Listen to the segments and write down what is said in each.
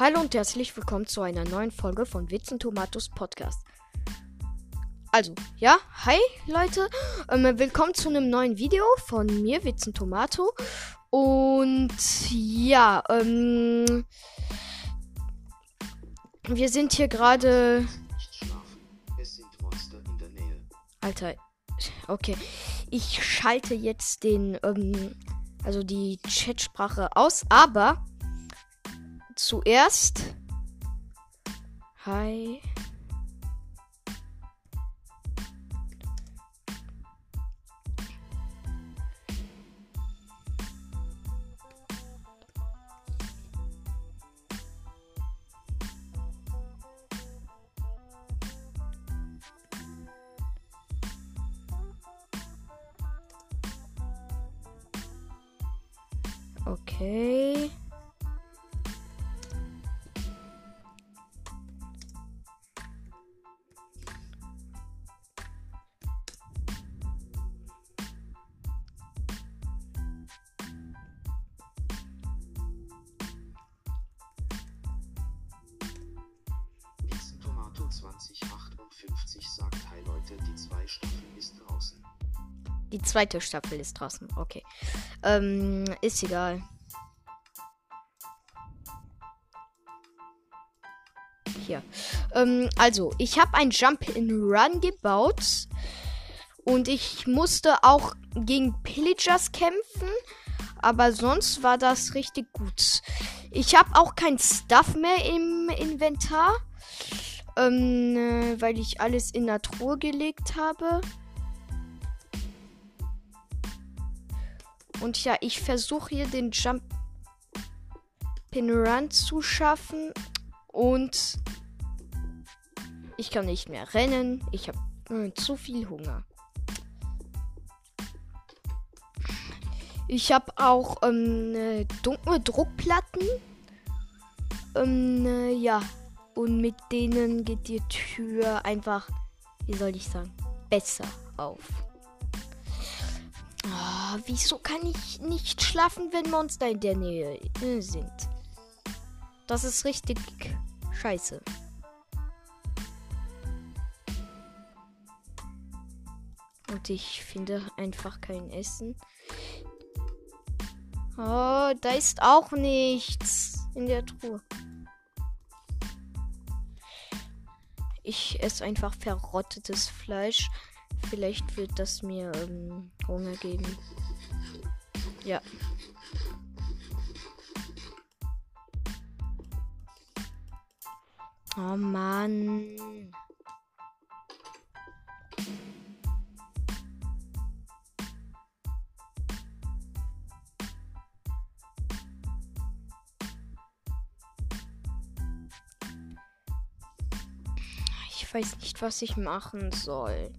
Hallo und herzlich willkommen zu einer neuen Folge von Witzen Tomatos Podcast. Also, ja, hi Leute, ähm, willkommen zu einem neuen Video von mir, Witzen Tomato. Und ja, ähm, wir sind hier gerade. Alter, okay. Ich schalte jetzt den, ähm, also die Chatsprache aus, aber zuerst. Hi. Okay. Die zweite Staffel ist draußen. Okay. Ähm, ist egal. Hier. Ähm, also, ich habe ein Jump in Run gebaut. Und ich musste auch gegen Pillagers kämpfen. Aber sonst war das richtig gut. Ich habe auch kein Stuff mehr im Inventar. Ähm, äh, weil ich alles in der Truhe gelegt habe. Und ja, ich versuche hier den Jump Pin Run zu schaffen. Und ich kann nicht mehr rennen. Ich habe äh, zu viel Hunger. Ich habe auch ähm, äh, dunkle Druckplatten. Ähm, äh, ja. Und mit denen geht die Tür einfach, wie soll ich sagen, besser auf. Oh, wieso kann ich nicht schlafen, wenn Monster in der Nähe äh, sind? Das ist richtig scheiße. Und ich finde einfach kein Essen. Oh, da ist auch nichts in der Truhe. Ich esse einfach verrottetes Fleisch. Vielleicht wird das mir ähm, Hunger geben. Ja. Oh Mann. Ich weiß nicht, was ich machen soll.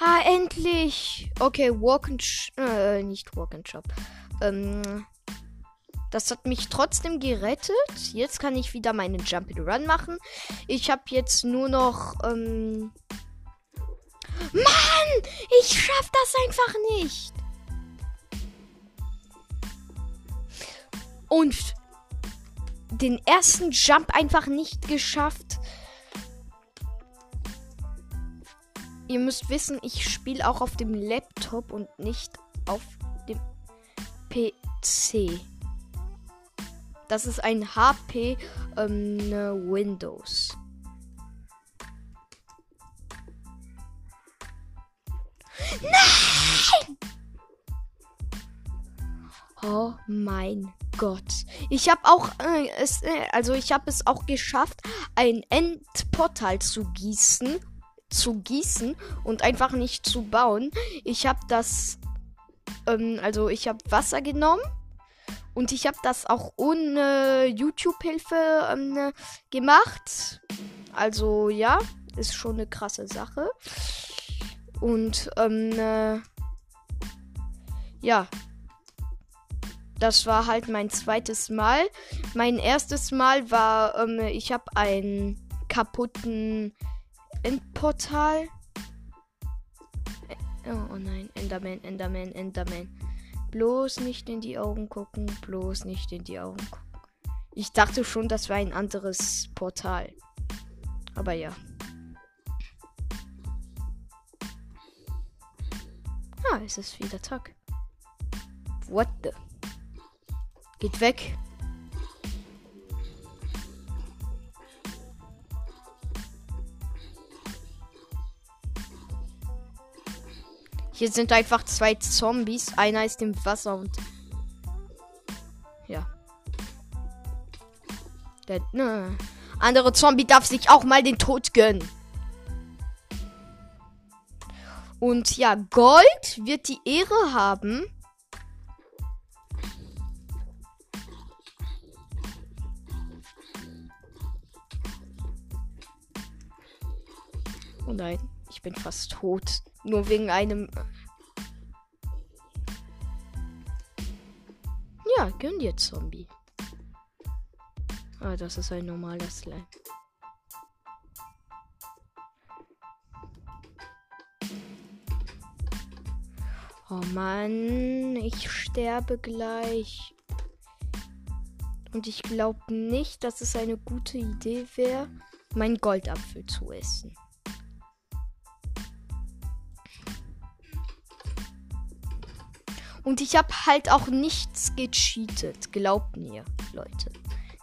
Ah, endlich! Okay, Walk and Sh äh, nicht Walk and Shop. Ähm, das hat mich trotzdem gerettet. Jetzt kann ich wieder meinen Jump and Run machen. Ich habe jetzt nur noch. Ähm Mann! Ich schaff das einfach nicht! Und den ersten Jump einfach nicht geschafft. Ihr müsst wissen, ich spiele auch auf dem Laptop und nicht auf dem PC. Das ist ein HP ähm, ne Windows. Nein! Oh mein Gott. Ich habe auch äh, es, äh, also ich habe es auch geschafft, ein Endportal zu gießen, zu gießen und einfach nicht zu bauen. Ich habe das ähm, also ich habe Wasser genommen und ich habe das auch ohne YouTube-Hilfe ähm, gemacht. Also ja, ist schon eine krasse Sache. Und ähm, äh, ja, das war halt mein zweites Mal. Mein erstes Mal war, ähm, ich habe einen kaputten Endportal. Oh, oh nein, Enderman, Enderman, Enderman. Bloß nicht in die Augen gucken, bloß nicht in die Augen gucken. Ich dachte schon, das wäre ein anderes Portal. Aber ja. Ah, es ist wieder Tag. What the? Geht weg. Hier sind einfach zwei Zombies. Einer ist im Wasser und. Ja. Der ne, andere Zombie darf sich auch mal den Tod gönnen. Und ja, Gold wird die Ehre haben. Oh nein, ich bin fast tot. Nur wegen einem. Ja, gönn dir, Zombie. Ah, das ist ein normaler Slime. Oh Mann, ich sterbe gleich. Und ich glaube nicht, dass es eine gute Idee wäre, meinen Goldapfel zu essen. Und ich habe halt auch nichts gecheatet. Glaubt mir, Leute.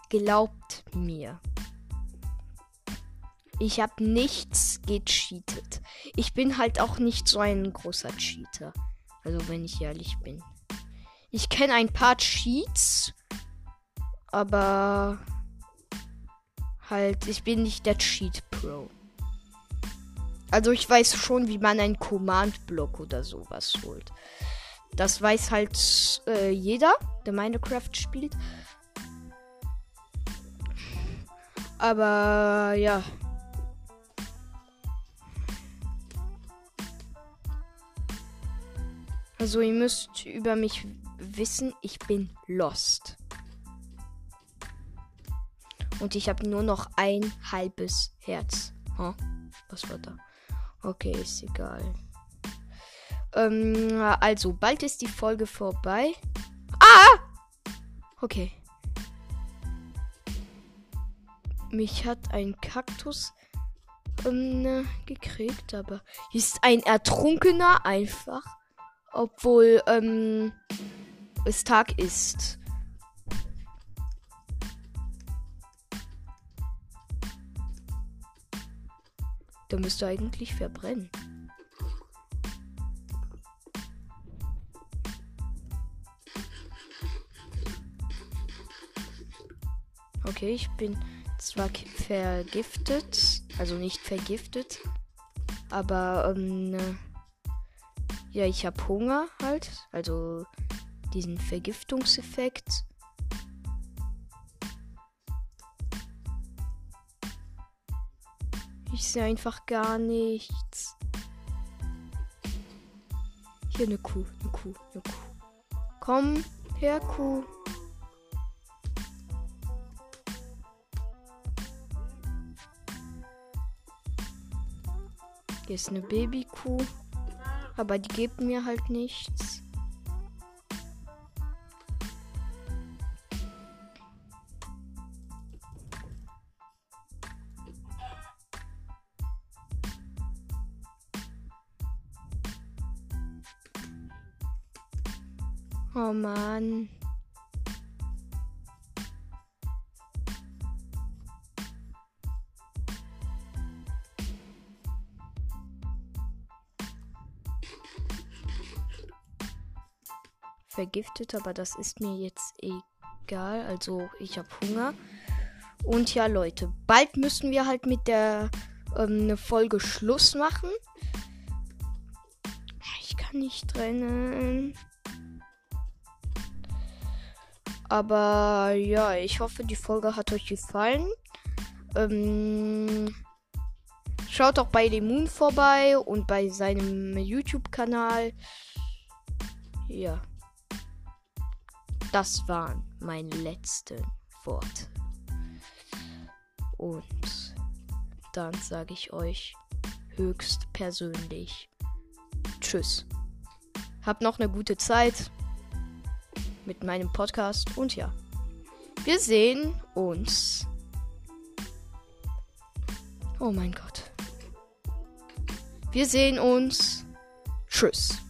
Glaubt mir. Ich habe nichts gecheatet. Ich bin halt auch nicht so ein großer Cheater. Also wenn ich ehrlich bin. Ich kenne ein paar Cheats, aber halt, ich bin nicht der Cheat Pro. Also ich weiß schon, wie man einen Command-Block oder sowas holt. Das weiß halt äh, jeder, der Minecraft spielt. Aber ja. Also ihr müsst über mich wissen, ich bin lost. Und ich habe nur noch ein halbes Herz. Huh? Was war da? Okay, ist egal. Ähm, also, bald ist die Folge vorbei. Ah! Okay. Mich hat ein Kaktus ähm, gekriegt, aber ist ein Ertrunkener einfach. Obwohl ähm, es Tag ist. Der müsste eigentlich verbrennen. Okay, ich bin zwar vergiftet, also nicht vergiftet, aber ähm, ja, ich habe Hunger halt, also diesen Vergiftungseffekt. Ich sehe einfach gar nichts. Hier eine Kuh, eine Kuh, eine Kuh. Komm her, Kuh. Hier ist eine Babykuh. Aber die gibt mir halt nichts. Oh Mann. Vergiftet, aber das ist mir jetzt egal. Also ich habe Hunger. Und ja, Leute, bald müssen wir halt mit der ähm, eine Folge Schluss machen. Ich kann nicht rennen. Aber ja, ich hoffe, die Folge hat euch gefallen. Ähm, schaut auch bei Lemon vorbei und bei seinem YouTube-Kanal. Ja. Das waren meine letzten Worte. Und dann sage ich euch höchst persönlich tschüss. Habt noch eine gute Zeit mit meinem Podcast und ja. Wir sehen uns. Oh mein Gott. Wir sehen uns. Tschüss.